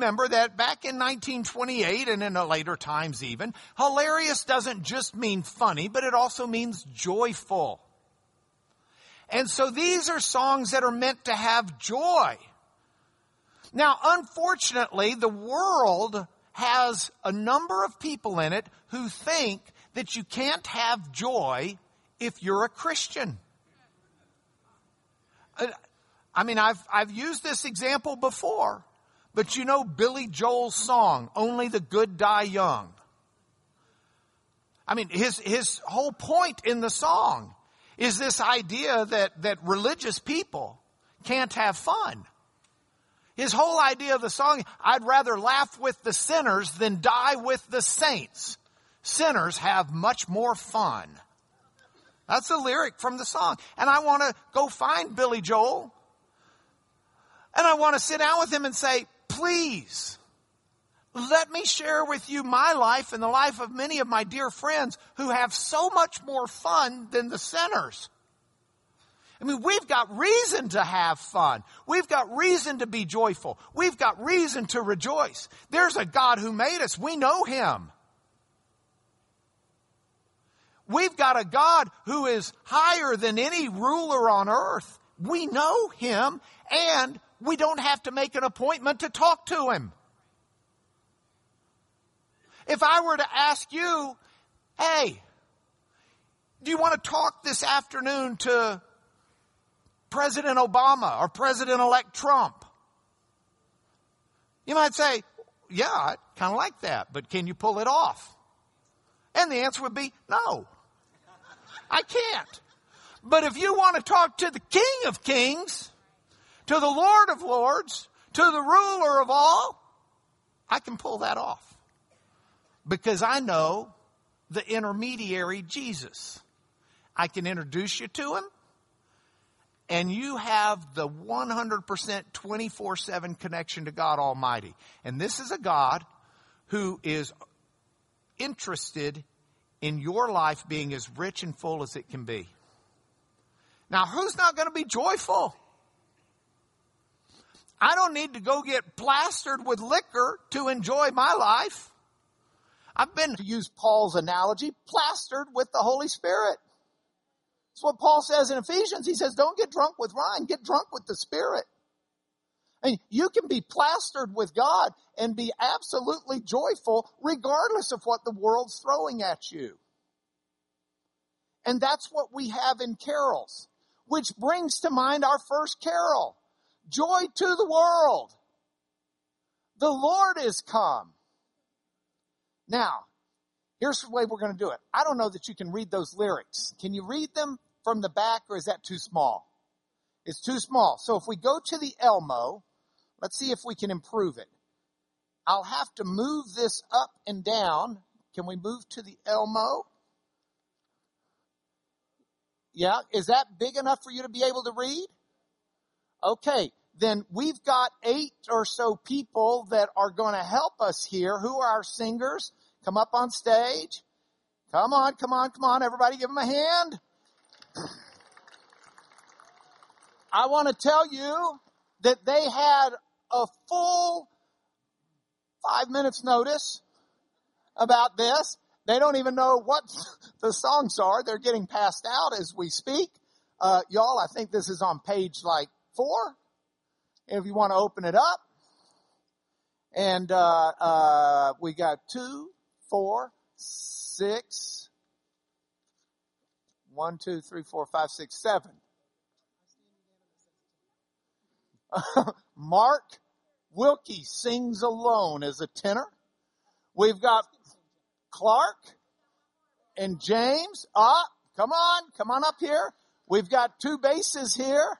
remember that back in 1928 and in later times even, hilarious doesn't just mean funny, but it also means joyful. And so these are songs that are meant to have joy. Now, unfortunately, the world has a number of people in it who think that you can't have joy if you're a Christian. Uh, I mean, I've, I've used this example before, but you know Billy Joel's song, Only the Good Die Young. I mean, his, his whole point in the song is this idea that, that religious people can't have fun. His whole idea of the song, I'd rather laugh with the sinners than die with the saints. Sinners have much more fun. That's the lyric from the song. And I want to go find Billy Joel. And I want to sit down with him and say, please, let me share with you my life and the life of many of my dear friends who have so much more fun than the sinners. I mean, we've got reason to have fun. We've got reason to be joyful. We've got reason to rejoice. There's a God who made us. We know Him. We've got a God who is higher than any ruler on earth. We know Him and we don't have to make an appointment to talk to Him. If I were to ask you, hey, do you want to talk this afternoon to President Obama or President elect Trump? You might say, yeah, I kind of like that, but can you pull it off? And the answer would be no. I can't. But if you want to talk to the King of Kings, to the Lord of Lords, to the ruler of all, I can pull that off because I know the intermediary Jesus. I can introduce you to him and you have the 100% 24 7 connection to God Almighty. And this is a God who is interested in your life being as rich and full as it can be. Now, who's not going to be joyful? I don't need to go get plastered with liquor to enjoy my life. I've been, to use Paul's analogy, plastered with the Holy Spirit. That's what Paul says in Ephesians. He says, don't get drunk with wine, get drunk with the Spirit. And you can be plastered with God and be absolutely joyful regardless of what the world's throwing at you. And that's what we have in carols, which brings to mind our first carol. Joy to the world. The Lord is come. Now, here's the way we're going to do it. I don't know that you can read those lyrics. Can you read them from the back or is that too small? It's too small. So if we go to the Elmo, let's see if we can improve it. I'll have to move this up and down. Can we move to the Elmo? Yeah, is that big enough for you to be able to read? Okay, then we've got eight or so people that are going to help us here. Who are our singers? Come up on stage. Come on, come on, come on. Everybody give them a hand. I want to tell you that they had a full five minutes notice about this. They don't even know what the songs are. They're getting passed out as we speak. Uh, y'all, I think this is on page like four. If you want to open it up. And, uh, uh, we got two, four, six, one, two, three, four, five, six, seven. Mark Wilkie sings alone as a tenor. We've got Clark and James. Ah, come on, come on up here. We've got two basses here.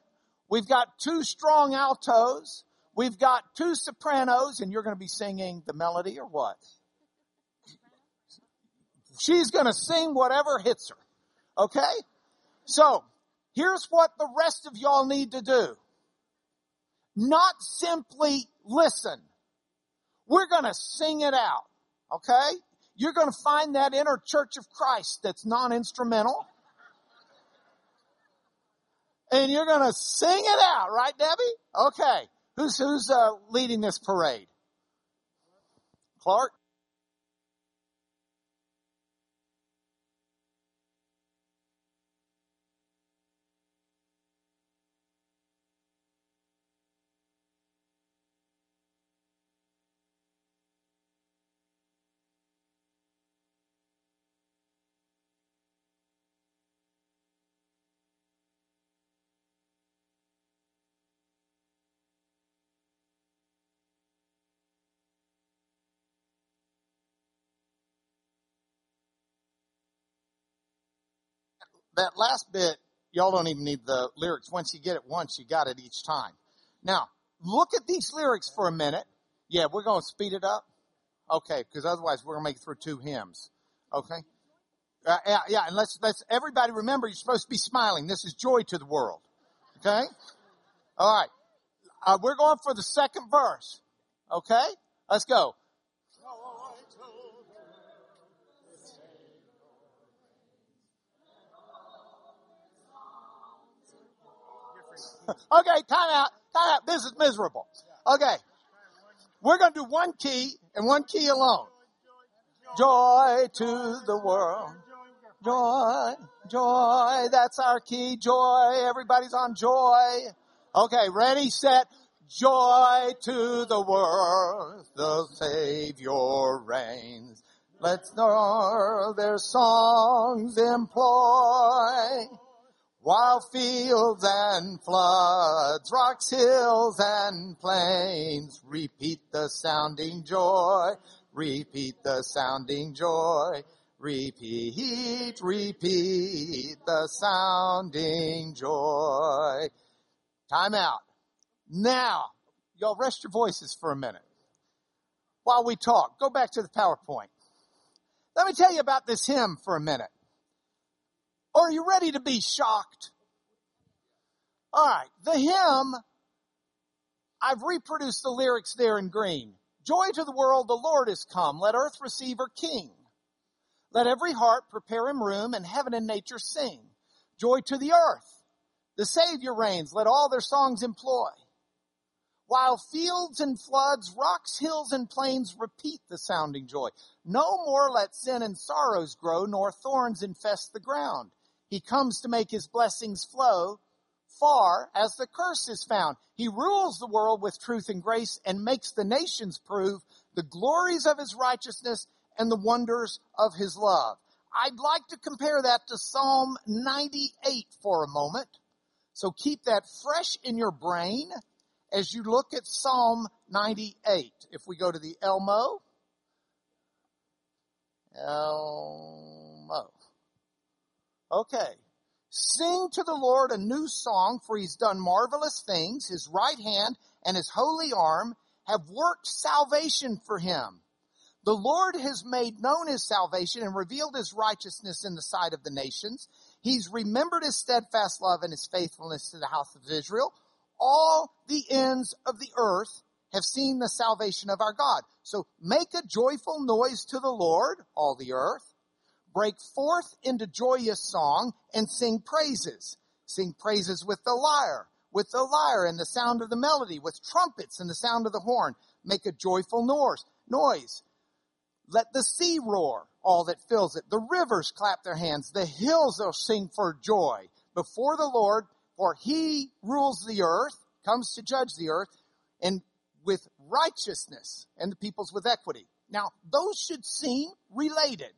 We've got two strong altos. We've got two sopranos, and you're going to be singing the melody or what? She's going to sing whatever hits her. Okay? So, here's what the rest of y'all need to do. Not simply listen. We're going to sing it out. Okay? You're going to find that inner church of Christ that's non-instrumental and you're going to sing it out, right, Debbie? Okay. Who's who's uh, leading this parade? Clark. That last bit, y'all don't even need the lyrics. Once you get it once, you got it each time. Now, look at these lyrics for a minute. Yeah, we're going to speed it up. Okay, because otherwise we're going to make it through two hymns. Okay? Uh, yeah, yeah, and let's, let's, everybody remember you're supposed to be smiling. This is joy to the world. Okay? All right. Uh, we're going for the second verse. Okay? Let's go. okay, time out, time out. This is miserable. Okay. We're going to do one key and one key alone. Joy to the world. Joy, joy. That's our key. Joy. Everybody's on joy. Okay, ready, set. Joy to the world. The Savior reigns. Let's their songs employ. While fields and floods, rocks, hills and plains repeat the sounding joy, repeat the sounding joy, repeat, repeat the sounding joy. Time out. Now, y'all rest your voices for a minute. While we talk, go back to the PowerPoint. Let me tell you about this hymn for a minute. Or are you ready to be shocked? All right, the hymn, I've reproduced the lyrics there in green. Joy to the world, the Lord is come. Let earth receive her King. Let every heart prepare him room, and heaven and nature sing. Joy to the earth, the Savior reigns. Let all their songs employ. While fields and floods, rocks, hills, and plains repeat the sounding joy. No more let sin and sorrows grow, nor thorns infest the ground. He comes to make his blessings flow far as the curse is found. He rules the world with truth and grace and makes the nations prove the glories of his righteousness and the wonders of his love. I'd like to compare that to Psalm 98 for a moment. So keep that fresh in your brain as you look at Psalm 98. If we go to the Elmo, Elmo. Okay. Sing to the Lord a new song, for he's done marvelous things. His right hand and his holy arm have worked salvation for him. The Lord has made known his salvation and revealed his righteousness in the sight of the nations. He's remembered his steadfast love and his faithfulness to the house of Israel. All the ends of the earth have seen the salvation of our God. So make a joyful noise to the Lord, all the earth break forth into joyous song and sing praises. Sing praises with the lyre, with the lyre and the sound of the melody, with trumpets and the sound of the horn. Make a joyful noise. Noise. Let the sea roar, all that fills it. The rivers clap their hands. The hills will sing for joy before the Lord, for he rules the earth, comes to judge the earth, and with righteousness and the peoples with equity. Now, those should seem related.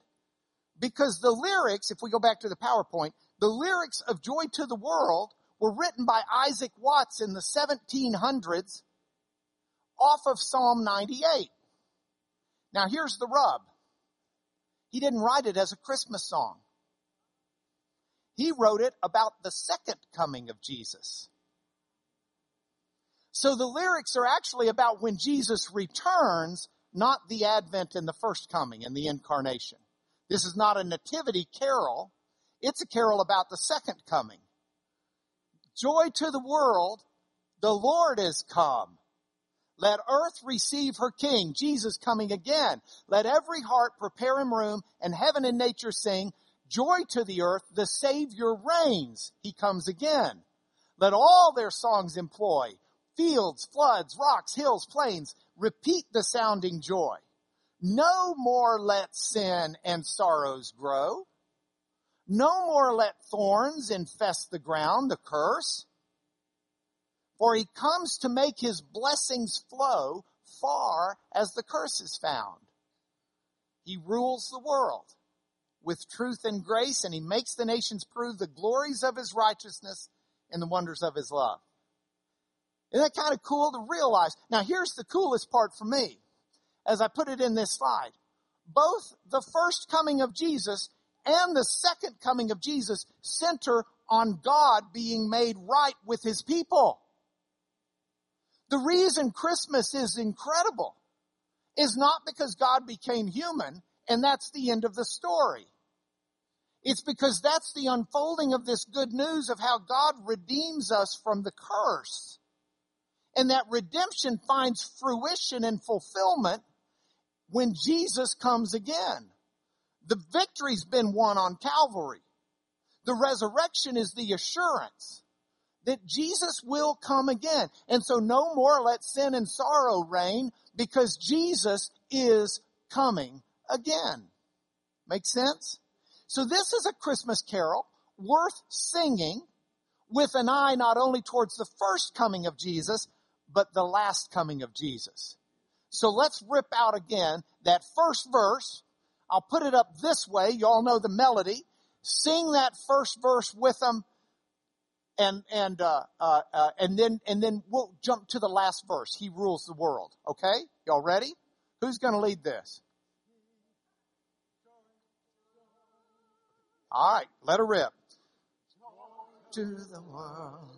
Because the lyrics, if we go back to the PowerPoint, the lyrics of Joy to the World were written by Isaac Watts in the 1700s off of Psalm 98. Now here's the rub. He didn't write it as a Christmas song. He wrote it about the second coming of Jesus. So the lyrics are actually about when Jesus returns, not the advent and the first coming and the incarnation. This is not a nativity carol. It's a carol about the second coming. Joy to the world. The Lord is come. Let earth receive her king, Jesus coming again. Let every heart prepare him room and heaven and nature sing. Joy to the earth. The Savior reigns. He comes again. Let all their songs employ. Fields, floods, rocks, hills, plains. Repeat the sounding joy. No more let sin and sorrows grow. No more let thorns infest the ground, the curse. For he comes to make his blessings flow far as the curse is found. He rules the world with truth and grace, and he makes the nations prove the glories of his righteousness and the wonders of his love. Isn't that kind of cool to realize? Now here's the coolest part for me, as I put it in this slide. Both the first coming of Jesus and the second coming of Jesus center on God being made right with his people. The reason Christmas is incredible is not because God became human and that's the end of the story. It's because that's the unfolding of this good news of how God redeems us from the curse. And that redemption finds fruition and fulfillment when Jesus comes again. The victory's been won on Calvary. The resurrection is the assurance that Jesus will come again. And so no more let sin and sorrow reign because Jesus is coming again. Make sense? So this is a Christmas carol worth singing with an eye not only towards the first coming of Jesus, but the last coming of Jesus. So let's rip out again that first verse I'll put it up this way. You all know the melody. Sing that first verse with them, and and uh, uh, uh, and then and then we'll jump to the last verse. He rules the world. Okay, y'all ready? Who's going to lead this? All right, let her rip. To the world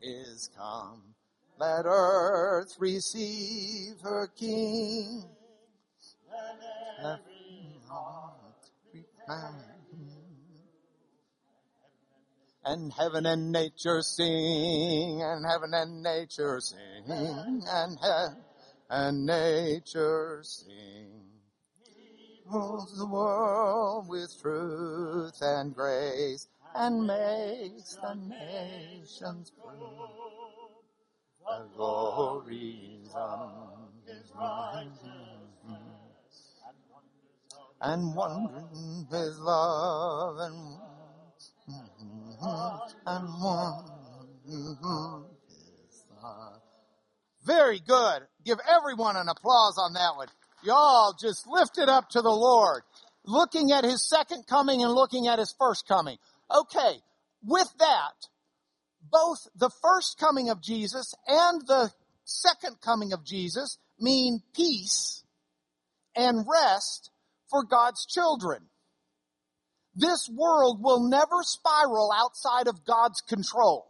is come. Let earth receive her King Every heart and heaven and nature sing, and heaven and nature sing, and heaven and nature sing. Rules the world with truth and grace, and makes the nations prove the glories of his and wondering his love and and wondering his love. Very good. Give everyone an applause on that one. Y'all just lift it up to the Lord. Looking at his second coming and looking at his first coming. Okay. With that, both the first coming of Jesus and the second coming of Jesus mean peace and rest for God's children. This world will never spiral outside of God's control.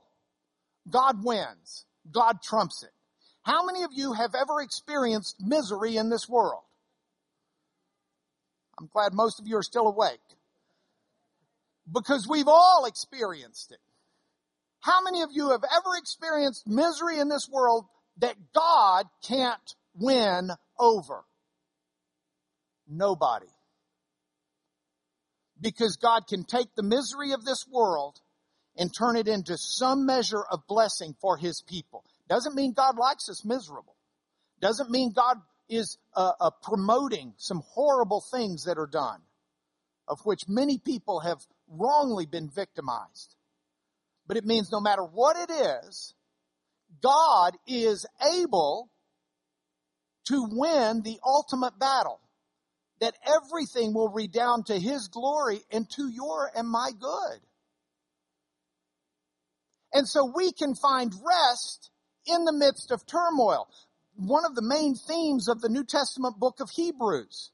God wins. God trumps it. How many of you have ever experienced misery in this world? I'm glad most of you are still awake. Because we've all experienced it. How many of you have ever experienced misery in this world that God can't win over? Nobody because God can take the misery of this world and turn it into some measure of blessing for his people. Doesn't mean God likes us miserable. Doesn't mean God is uh, uh, promoting some horrible things that are done, of which many people have wrongly been victimized. But it means no matter what it is, God is able to win the ultimate battle that everything will redound to His glory and to your and my good. And so we can find rest in the midst of turmoil. One of the main themes of the New Testament book of Hebrews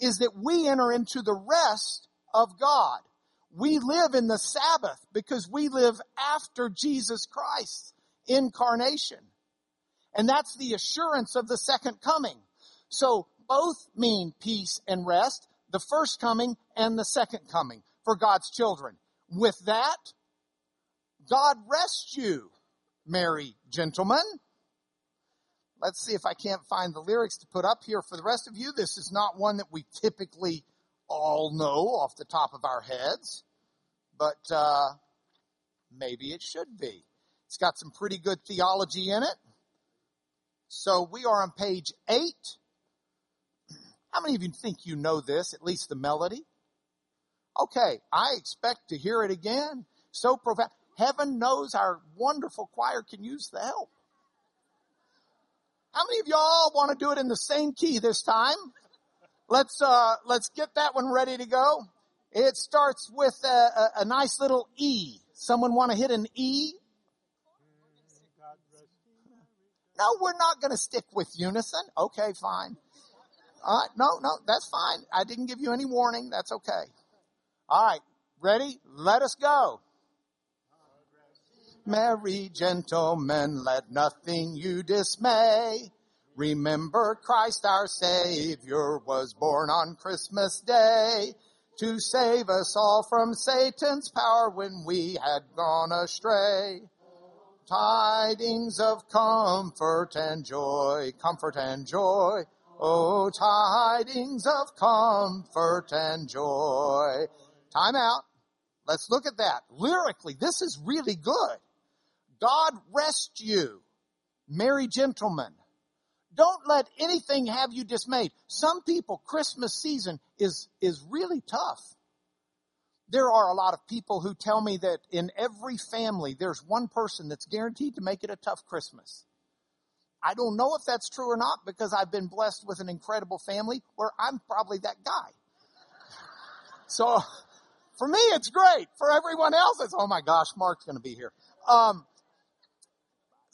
is that we enter into the rest of God. We live in the Sabbath because we live after Jesus Christ's incarnation. And that's the assurance of the second coming. So both mean peace and rest, the first coming and the second coming for God's children. With that, God rest you, merry gentlemen. Let's see if I can't find the lyrics to put up here for the rest of you. This is not one that we typically all know off the top of our heads, but uh, maybe it should be. It's got some pretty good theology in it. So we are on page eight How many of you think you know this, at least the melody? Okay, I expect to hear it again. So profound. Heaven knows our wonderful choir can use the help. How many of y'all want to do it in the same key this time? Let's, uh, let's get that one ready to go. It starts with a, a, a nice little E. Someone want to hit an E? No, we're not going to stick with unison. Okay, fine. Right, no, no, that's fine. I didn't give you any warning. That's okay. All right, ready? Let us go. Merry gentlemen, let nothing you dismay. Remember Christ our Savior was born on Christmas Day to save us all from Satan's power when we had gone astray. Tidings of comfort and joy, comfort and joy. Oh, tidings of comfort and joy. Time out. Let's look at that. Lyrically, this is really good. God rest you, merry gentlemen. Don't let anything have you dismayed. Some people, Christmas season is, is really tough. There are a lot of people who tell me that in every family, there's one person that's guaranteed to make it a tough Christmas. I don't know if that's true or not because I've been blessed with an incredible family where I'm probably that guy. So for me, it's great. For everyone else, it's, oh my gosh, Mark's going to be here. Um,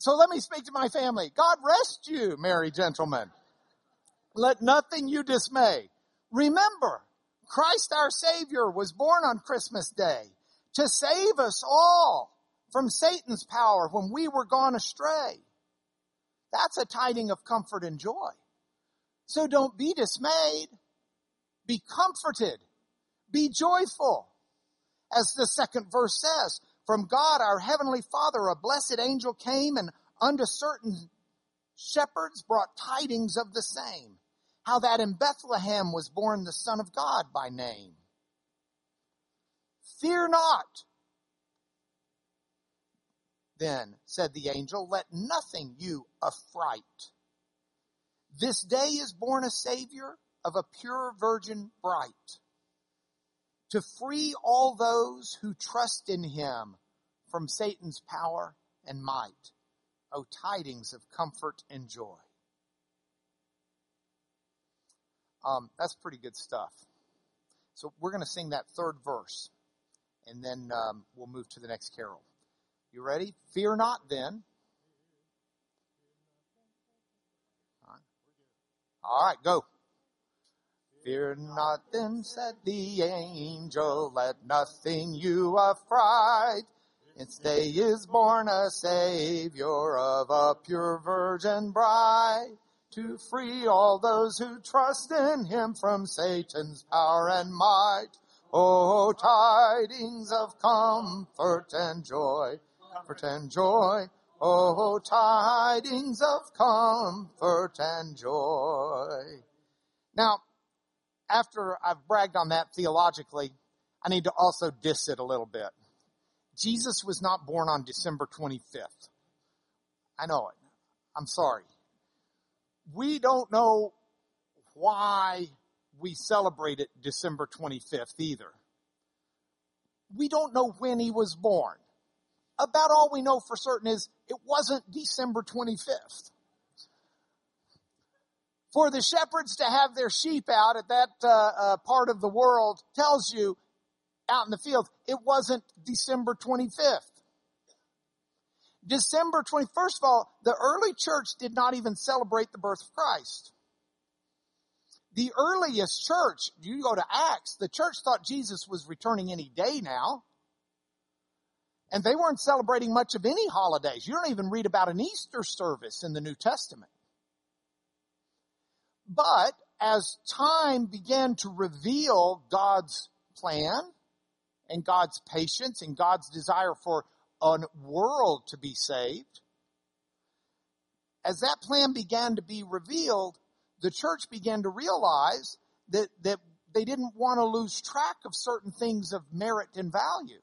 so let me speak to my family. God rest you, merry gentlemen. Let nothing you dismay. Remember, Christ our Savior was born on Christmas Day to save us all from Satan's power when we were gone astray. That's a tiding of comfort and joy. So don't be dismayed. Be comforted. Be joyful. As the second verse says, from God our heavenly Father, a blessed angel came and unto certain shepherds brought tidings of the same. How that in Bethlehem was born the Son of God by name. Fear not. Then said the angel, let nothing you affright. This day is born a Savior of a pure virgin bright to free all those who trust in him from Satan's power and might. O tidings of comfort and joy. Um, that's pretty good stuff. So we're going to sing that third verse, and then um, we'll move to the next carol. You ready? Fear not then. All right go. Fear not then, said the angel, let nothing you affright. Its day is born a Savior of a pure virgin bride to free all those who trust in Him from Satan's power and might. Oh, tidings of comfort and joy, comfort and joy. Oh, tidings of comfort and joy. Now, after I've bragged on that theologically, I need to also diss it a little bit. Jesus was not born on December 25th. I know it. I'm sorry. We don't know why we celebrate it December 25th either. We don't know when he was born. About all we know for certain is it wasn't December 25th for the shepherds to have their sheep out at that uh, uh, part of the world tells you out in the field it wasn't December 25th. December 21st of all, the early church did not even celebrate the birth of Christ. The earliest church, you go to Acts, the church thought Jesus was returning any day now. And they weren't celebrating much of any holidays. You don't even read about an Easter service in the New Testament. But as time began to reveal God's plan and God's patience and God's desire for a world to be saved, as that plan began to be revealed, the church began to realize that, that they didn't want to lose track of certain things of merit and value.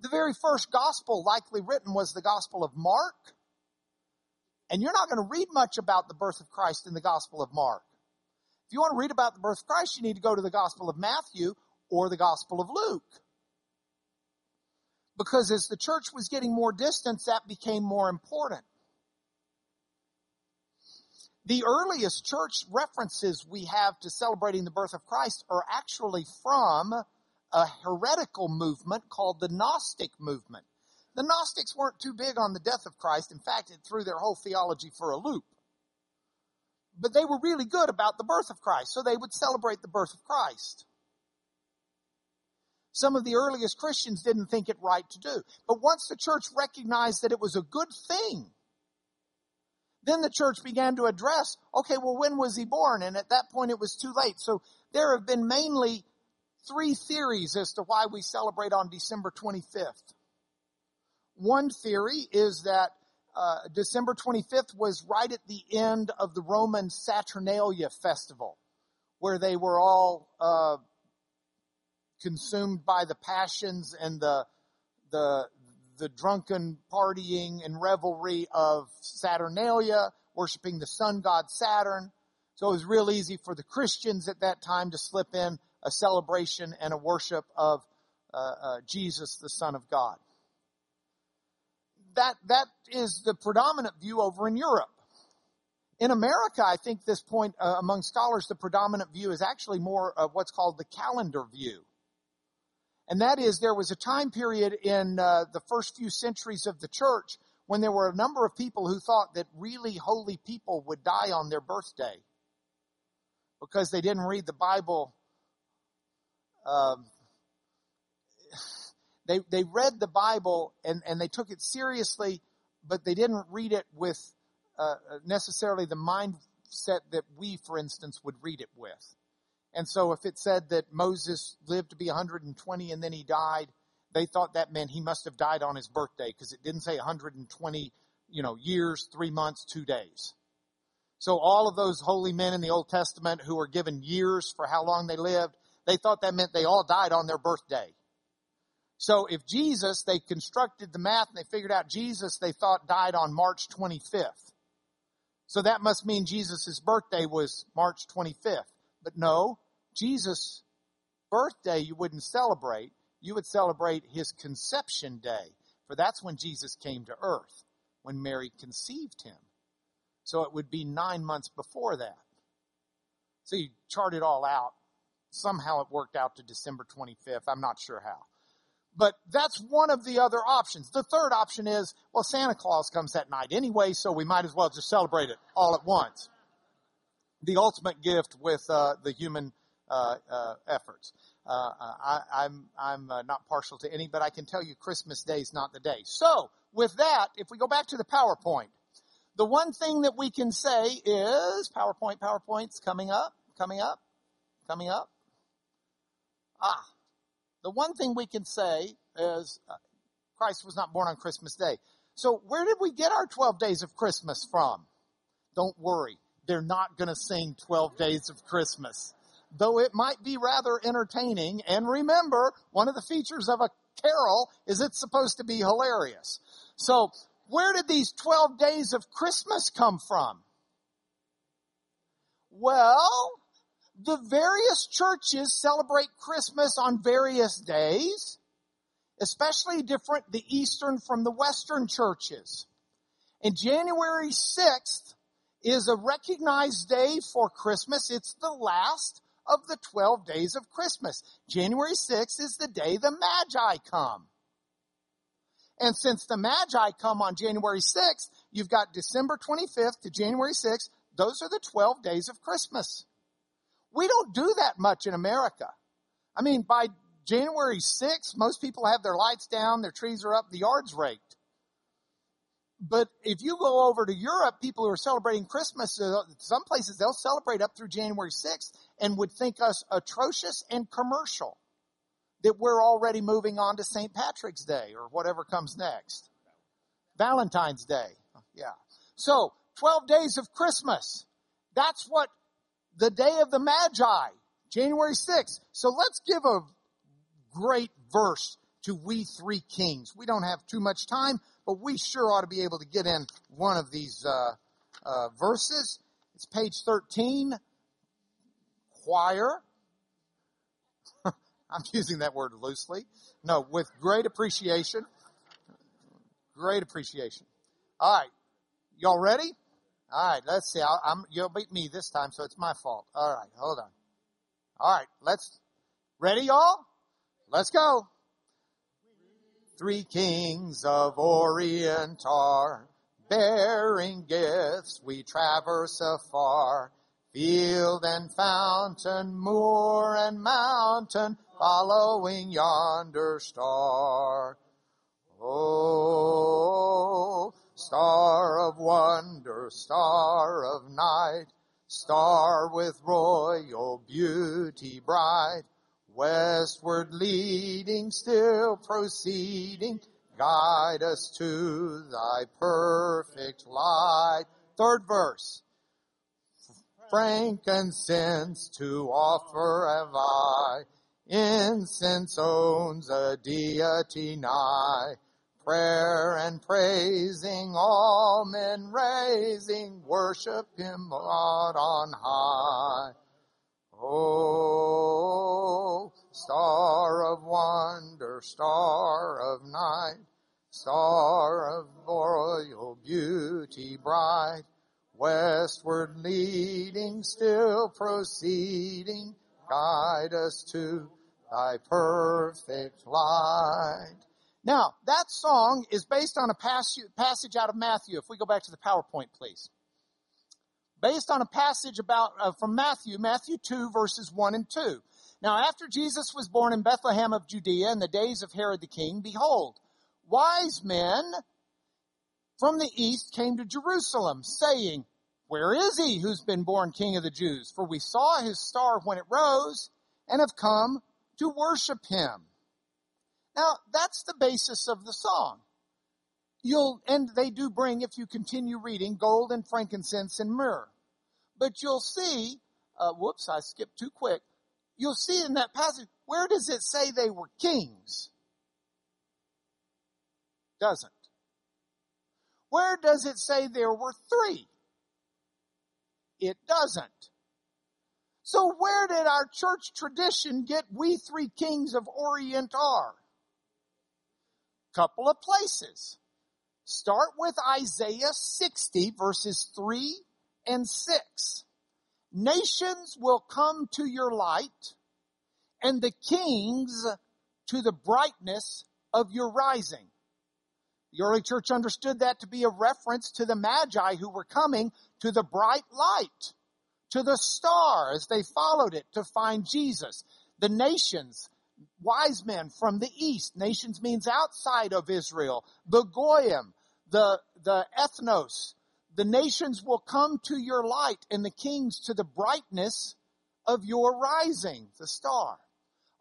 The very first gospel likely written was the gospel of Mark. And you're not going to read much about the birth of Christ in the Gospel of Mark. If you want to read about the birth of Christ, you need to go to the Gospel of Matthew or the Gospel of Luke. Because as the church was getting more distance, that became more important. The earliest church references we have to celebrating the birth of Christ are actually from a heretical movement called the Gnostic movement. The Gnostics weren't too big on the death of Christ. In fact, it threw their whole theology for a loop. But they were really good about the birth of Christ, so they would celebrate the birth of Christ. Some of the earliest Christians didn't think it right to do. But once the church recognized that it was a good thing, then the church began to address, okay, well, when was he born? And at that point it was too late. So there have been mainly three theories as to why we celebrate on December 25th. One theory is that uh, December 25th was right at the end of the Roman Saturnalia festival, where they were all uh, consumed by the passions and the the the drunken partying and revelry of Saturnalia, worshiping the sun god Saturn. So it was real easy for the Christians at that time to slip in a celebration and a worship of uh, uh, Jesus, the Son of God that, that is the predominant view over in Europe. In America, I think this point uh, among scholars, the predominant view is actually more of what's called the calendar view. And that is there was a time period in uh, the first few centuries of the church when there were a number of people who thought that really holy people would die on their birthday because they didn't read the Bible um, they, they read the Bible and, and they took it seriously, but they didn't read it with uh, necessarily the mindset that we, for instance, would read it with. And so if it said that Moses lived to be 120 and then he died, they thought that meant he must have died on his birthday because it didn't say 120, you know, years, three months, two days. So all of those holy men in the Old Testament who were given years for how long they lived, they thought that meant they all died on their birthday. So if Jesus, they constructed the math and they figured out Jesus, they thought died on March 25th. So that must mean Jesus' birthday was March 25th. But no, Jesus' birthday you wouldn't celebrate. You would celebrate his conception day. For that's when Jesus came to earth, when Mary conceived him. So it would be nine months before that. So you chart it all out. Somehow it worked out to December 25th. I'm not sure how. But that's one of the other options. The third option is, well, Santa Claus comes that night anyway, so we might as well just celebrate it all at once. The ultimate gift with uh, the human efforts. Uh, I, am I'm, I'm uh, not partial to any, but I can tell you Christmas Day is not the day. So, with that, if we go back to the PowerPoint, the one thing that we can say is PowerPoint, PowerPoint's coming up, coming up, coming up. Ah, the one thing we can say is uh, Christ was not born on Christmas Day. So where did we get our 12 days of Christmas from? Don't worry. They're not going to sing 12 days of Christmas. Though it might be rather entertaining. And remember, one of the features of a carol is it's supposed to be hilarious. So where did these 12 days of Christmas come from? Well, the various churches celebrate Christmas on various days, especially different the Eastern from the Western churches. And January 6th is a recognized day for Christmas. It's the last of the 12 days of Christmas. January 6th is the day the Magi come. And since the Magi come on January 6th, you've got December 25th to January 6th. Those are the 12 days of Christmas. We don't do that much in America. I mean, by January 6th, most people have their lights down, their trees are up, the yard's raked. But if you go over to Europe, people who are celebrating Christmas, uh, some places they'll celebrate up through January 6th and would think us atrocious and commercial that we're already moving on to St. Patrick's Day or whatever comes next. Valentine's Day. Yeah. So, 12 days of Christmas. That's what the day of the Magi, January 6th. So let's give a great verse to we three kings. We don't have too much time, but we sure ought to be able to get in one of these uh, uh, verses. It's page 13. choir. I'm using that word loosely. No, with great appreciation. Great appreciation. All right. Y'all ready? All right. Let's see. i am you'll beat me this time, so it's my fault. All right. Hold on. All right. Let's, ready y'all? Let's go. Three kings of Orient are bearing gifts. We traverse afar. Field and fountain, moor and mountain, following yonder star. Oh, star of wonder, star of night, star with royal beauty bright, westward leading, still proceeding, guide us to thy perfect light. Third verse. Frankincense to offer have I, incense owns a deity nigh, prayer and praising, all men raising, worship him God on high. Star of wonder, star of night, star of royal beauty bright, westward leading, still proceeding, guide us to thy perfect light. Now, that song is based on a passage out of Matthew. If we go back to the PowerPoint, please. Based on a passage about, uh, from Matthew, Matthew 2 verses 1 and 2. Now, after Jesus was born in Bethlehem of Judea in the days of Herod the king, behold, wise men from the east came to Jerusalem, saying, Where is he who's been born king of the Jews? For we saw his star when it rose and have come to worship him. Now, that's the basis of the song. You'll, and they do bring, if you continue reading, gold and frankincense and myrrh. But you'll see, uh, whoops, I skipped too quick. You'll see in that passage, where does it say they were kings? Doesn't. Where does it say there were three? It doesn't. So where did our church tradition get we three kings of Orient are? couple of places. Start with Isaiah 60 verses 3 and 6. Nations will come to your light and the kings to the brightness of your rising. The early church understood that to be a reference to the Magi who were coming to the bright light, to the star as they followed it to find Jesus. The nations wise men from the east. Nations means outside of Israel. The Goyim, the, the ethnos. The nations will come to your light and the kings to the brightness of your rising, the star.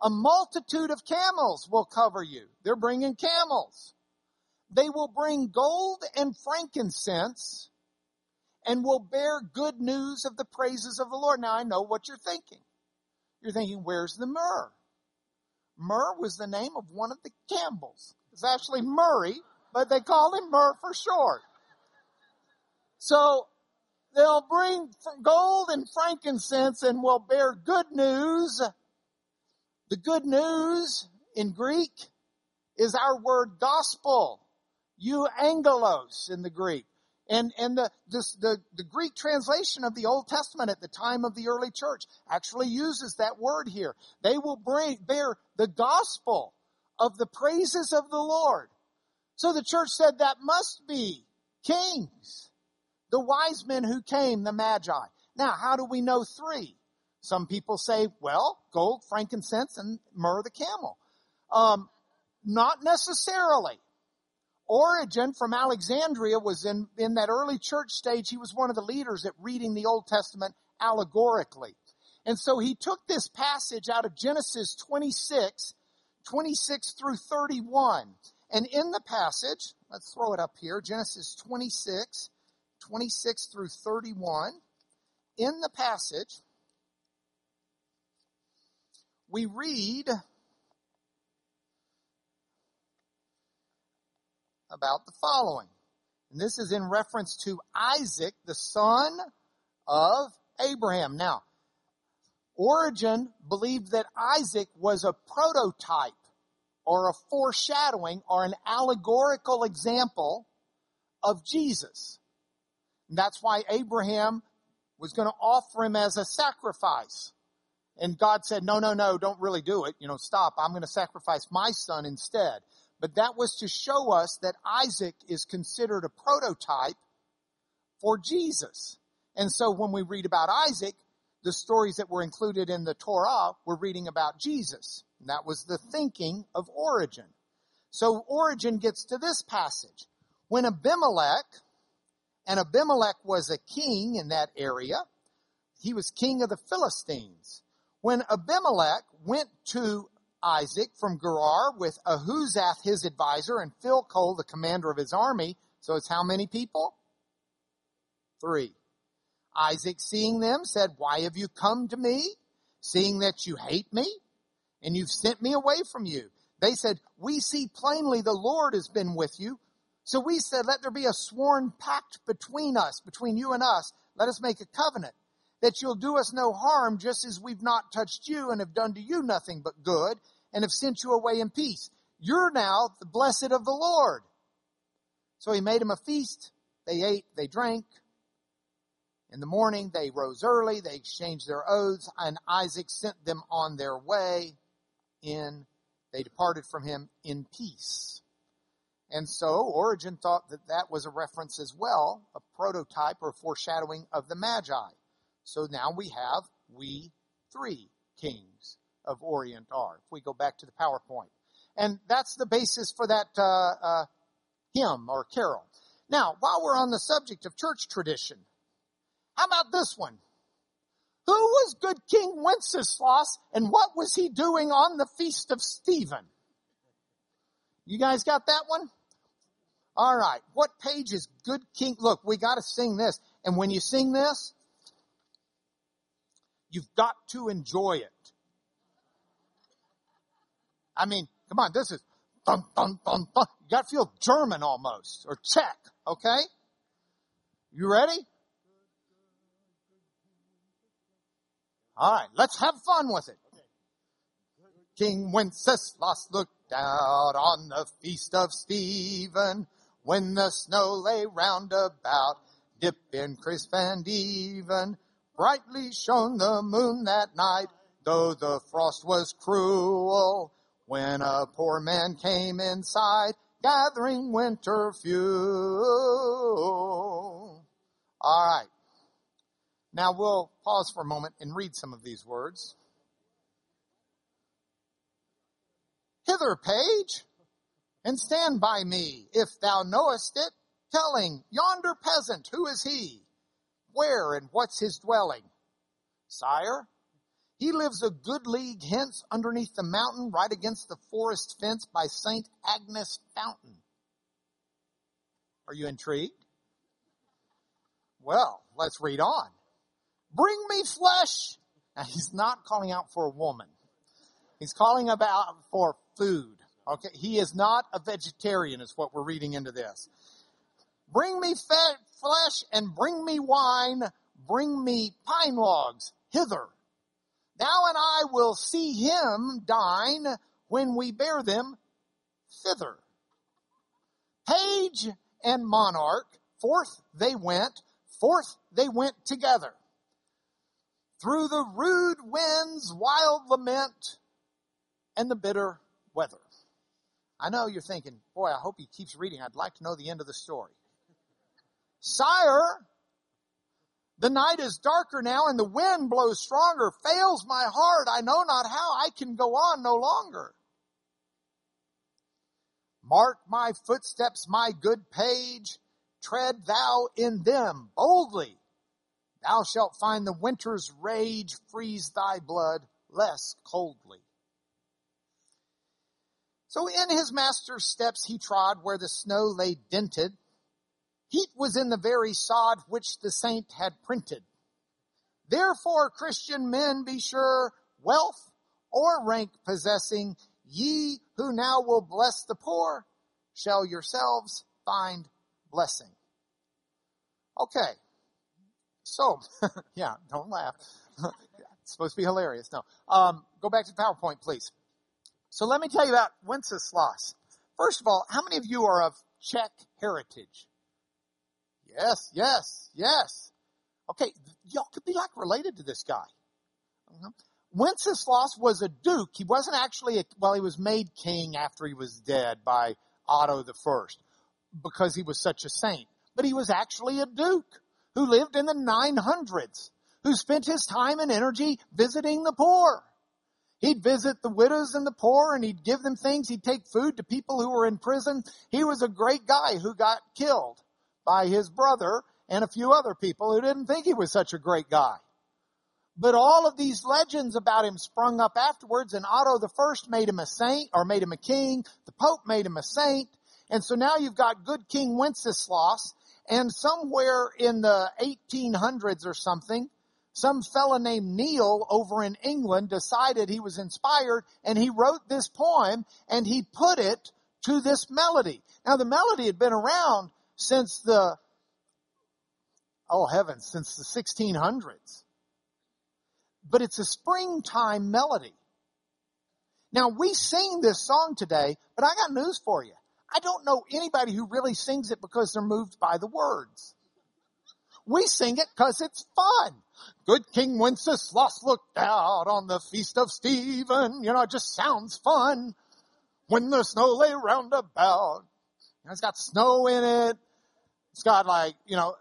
A multitude of camels will cover you. They're bringing camels. They will bring gold and frankincense and will bear good news of the praises of the Lord. Now I know what you're thinking. You're thinking, where's the myrrh? Murr was the name of one of the Campbells. It's actually Murray, but they call him Murr for short. So they'll bring gold and frankincense and will bear good news. The good news in Greek is our word gospel. Euangelos in the Greek. And, and the, this, the, the Greek translation of the Old Testament at the time of the early church actually uses that word here. They will bring, bear the gospel of the praises of the Lord. So the church said that must be kings, the wise men who came, the magi. Now, how do we know three? Some people say, well, gold, frankincense, and myrrh the camel. Um, not necessarily. Origen from Alexandria was in, in that early church stage. He was one of the leaders at reading the Old Testament allegorically. And so he took this passage out of Genesis 26, 26 through 31. And in the passage, let's throw it up here, Genesis 26, 26 through 31. In the passage, we read about the following. And this is in reference to Isaac, the son of Abraham. Now, Origen believed that Isaac was a prototype or a foreshadowing or an allegorical example of Jesus. And that's why Abraham was going to offer him as a sacrifice. And God said, no, no, no, don't really do it. You know, stop. I'm going to sacrifice my son instead. But that was to show us that Isaac is considered a prototype for Jesus. And so when we read about Isaac, the stories that were included in the Torah were reading about Jesus. And that was the thinking of Origen. So Origen gets to this passage. When Abimelech, and Abimelech was a king in that area, he was king of the Philistines. When Abimelech went to Isaac from Gerar with Ahuzath his advisor and Phicol the commander of his army, so it's how many people? Three. Isaac, seeing them, said, Why have you come to me, seeing that you hate me, and you've sent me away from you? They said, We see plainly the Lord has been with you. So we said, Let there be a sworn pact between us, between you and us. Let us make a covenant that you'll do us no harm, just as we've not touched you and have done to you nothing but good, and have sent you away in peace. You're now the blessed of the Lord. So he made him a feast. They ate, they drank, in the morning, they rose early, they exchanged their oaths, and Isaac sent them on their way in, they departed from him in peace. And so Origen thought that that was a reference as well, a prototype or foreshadowing of the Magi. So now we have we three kings of Orient are. If we go back to the PowerPoint. And that's the basis for that uh, uh, hymn or carol. Now, while we're on the subject of church tradition, how about this one? Who was good King Wenceslas and what was he doing on the feast of Stephen? You guys got that one? All right. What page is good King? Look, we got to sing this. And when you sing this, you've got to enjoy it. I mean, come on, this is dun, dun, dun, dun. You got to feel German almost or Czech, okay? You ready? All right, let's have fun with it. King Wenceslas looked out on the feast of Stephen when the snow lay round about, dipping crisp and even. Brightly shone the moon that night, though the frost was cruel. When a poor man came inside, gathering winter fuel. All right. Now we'll pause for a moment and read some of these words. Hither, page, and stand by me, if thou knowest it, telling yonder peasant, who is he? Where and what's his dwelling? Sire, he lives a good league hence underneath the mountain right against the forest fence by St. Agnes Fountain. Are you intrigued? Well, let's read on. Bring me flesh. Now he's not calling out for a woman. He's calling about for food. Okay. He is not a vegetarian is what we're reading into this. Bring me flesh and bring me wine. Bring me pine logs hither. Thou and I will see him dine when we bear them thither. Page and monarch, forth they went, forth they went together through the rude wind's wild lament and the bitter weather. I know you're thinking, boy, I hope he keeps reading. I'd like to know the end of the story. Sire, the night is darker now and the wind blows stronger. Fails my heart. I know not how I can go on no longer. Mark my footsteps, my good page. Tread thou in them boldly Thou shalt find the winter's rage freeze thy blood less coldly. So in his master's steps he trod where the snow lay dented. Heat was in the very sod which the saint had printed. Therefore, Christian men, be sure, wealth or rank possessing, ye who now will bless the poor, shall yourselves find blessing. Okay. So, yeah, don't laugh. It's supposed to be hilarious. No. Um, go back to PowerPoint, please. So let me tell you about Wenceslas. First of all, how many of you are of Czech heritage? Yes, yes, yes. Okay, y'all could be like related to this guy. Uh-huh. Wenceslas was a duke. He wasn't actually, a, well, he was made king after he was dead by Otto the First because he was such a saint. But he was actually a duke who lived in the 900s, who spent his time and energy visiting the poor. He'd visit the widows and the poor and he'd give them things. He'd take food to people who were in prison. He was a great guy who got killed by his brother and a few other people who didn't think he was such a great guy. But all of these legends about him sprung up afterwards and Otto the First made him a saint or made him a king. The Pope made him a saint. And so now you've got good King Wenceslas and somewhere in the 1800s or something, some fella named Neale over in England decided he was inspired and he wrote this poem and he put it to this melody. Now the melody had been around since the, oh heavens, since the 1600s. But it's a springtime melody. Now we sing this song today, but I got news for you. I don't know anybody who really sings it because they're moved by the words. We sing it because it's fun. Good King Wenceslas looked out on the feast of Stephen. You know, it just sounds fun. When the snow lay round about. It's got snow in it. It's got like, you know,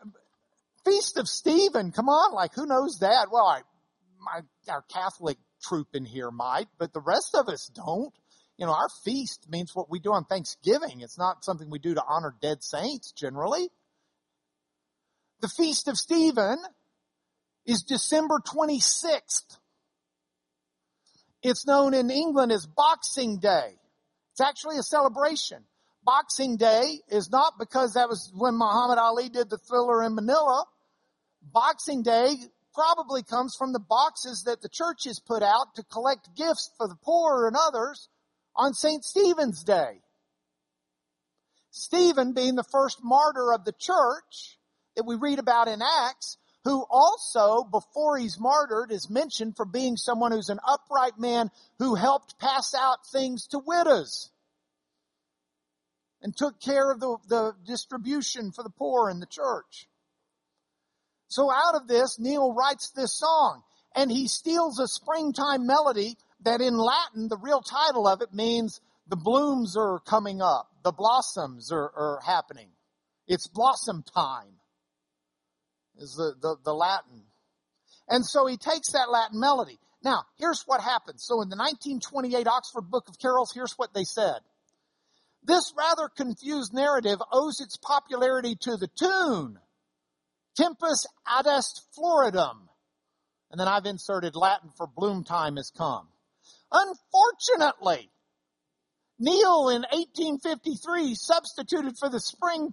Feast of Stephen. Come on, like who knows that? Well, I, my, our Catholic troop in here might, but the rest of us don't. You know, our feast means what we do on Thanksgiving. It's not something we do to honor dead saints generally. The Feast of Stephen is December 26th. It's known in England as Boxing Day. It's actually a celebration. Boxing Day is not because that was when Muhammad Ali did the Thrilla in Manila. Boxing Day probably comes from the boxes that the churches put out to collect gifts for the poor and others on St. Stephen's Day. Stephen being the first martyr of the church that we read about in Acts, who also, before he's martyred, is mentioned for being someone who's an upright man who helped pass out things to widows and took care of the, the distribution for the poor in the church. So out of this, Neale writes this song and he steals a springtime melody that in Latin, the real title of it means the blooms are coming up. The blossoms are, are happening. It's blossom time is the, the, the Latin. And so he takes that Latin melody. Now, here's what happens. So in the 1928 Oxford Book of Carols, here's what they said. This rather confused narrative owes its popularity to the tune, Tempus adest floridum. And then I've inserted Latin for bloom time has come. Unfortunately, Neale in 1853 substituted for the spring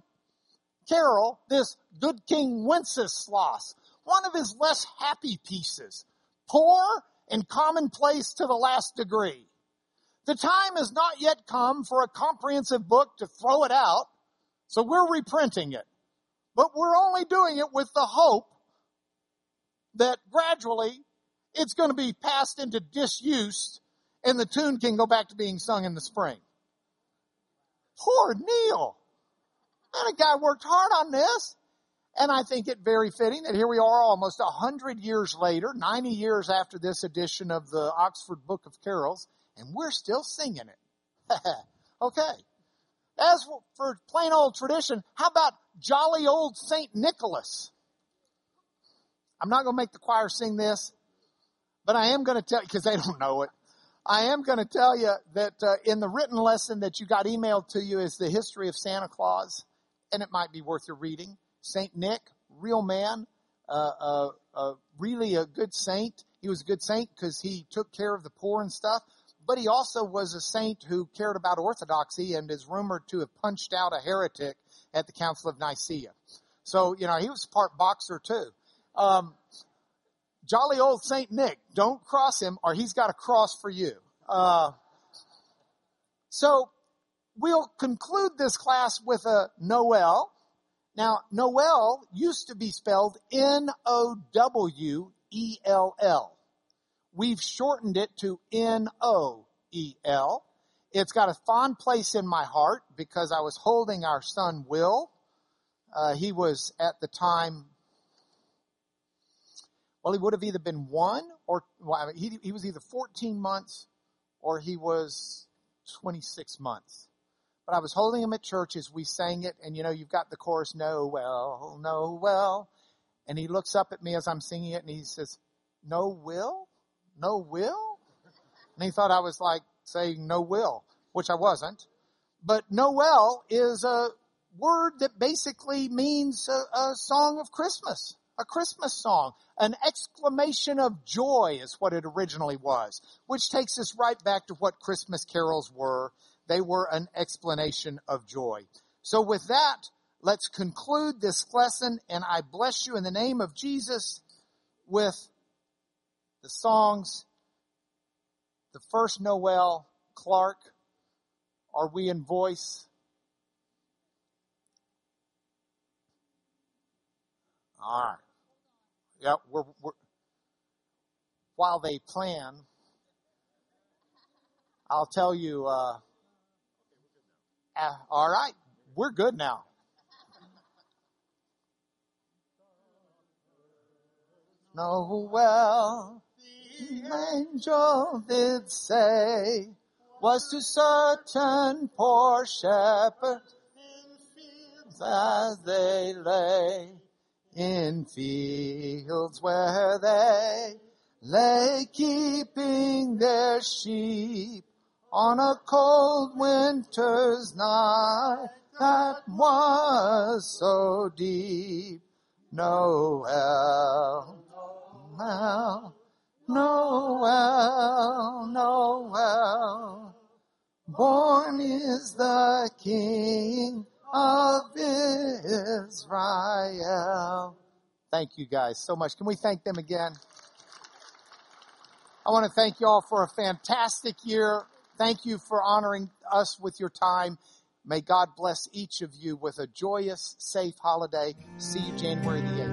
carol this good King Wenceslas, one of his less happy pieces, poor and commonplace to the last degree. The time has not yet come for a comprehensive book to throw it out, so we're reprinting it. But we're only doing it with the hope that gradually it's going to be passed into disuse and the tune can go back to being sung in the spring. Poor Neale. And a guy worked hard on this. And I think it very fitting that here we are almost a hundred years later, 90 years after this edition of the Oxford Book of Carols, and we're still singing it. okay. As for plain old tradition, how about jolly old St. Nicholas? I'm not going to make the choir sing this, but I am going to tell you, because they don't know it. I am going to tell you that uh, in the written lesson that you got emailed to you is the history of Santa Claus, and it might be worth your reading. Saint Nick, real man, uh, uh, uh really a good saint. He was a good saint because he took care of the poor and stuff, but he also was a saint who cared about orthodoxy and is rumored to have punched out a heretic at the Council of Nicaea. So, you know, he was part boxer too. Um, jolly old Saint Nick, don't cross him or he's got a cross for you. Uh, so we'll conclude this class with a Noel. Now, Noel used to be spelled N-O-W-E-L-L. we've shortened it to N-O-E-L. It's got a fond place in my heart because I was holding our son Will. Uh, he was at the time, well, he would have either been one or, well, he, he was either 14 months or he was 26 months. But I was holding him at church as we sang it, and you know, you've got the chorus, No, well, no, well. And he looks up at me as I'm singing it and he says, No will? No will? And he thought I was like saying no will, which I wasn't. But Noel is a word that basically means a, a song of Christmas, a Christmas song, an exclamation of joy is what it originally was, which takes us right back to what Christmas carols were. They were an explanation of joy. So with that, let's conclude this lesson and I bless you in the name of Jesus with the songs, the first Noel Clark, Are We in Voice? All right. Yeah, we're, we're, while they plan, I'll tell you, uh, uh, all right, we're good now. Noel, the angel did say, was to certain poor shepherds in fields as they lay in fields where they lay keeping their sheep on a cold winter's night that was so deep. Noel, Noel, Noel, Noel, born is the King of Israel. Thank you guys so much. Can we thank them again? I want to thank you all for a fantastic year. Thank you for honoring us with your time. May God bless each of you with a joyous, safe holiday. See you January the 8th.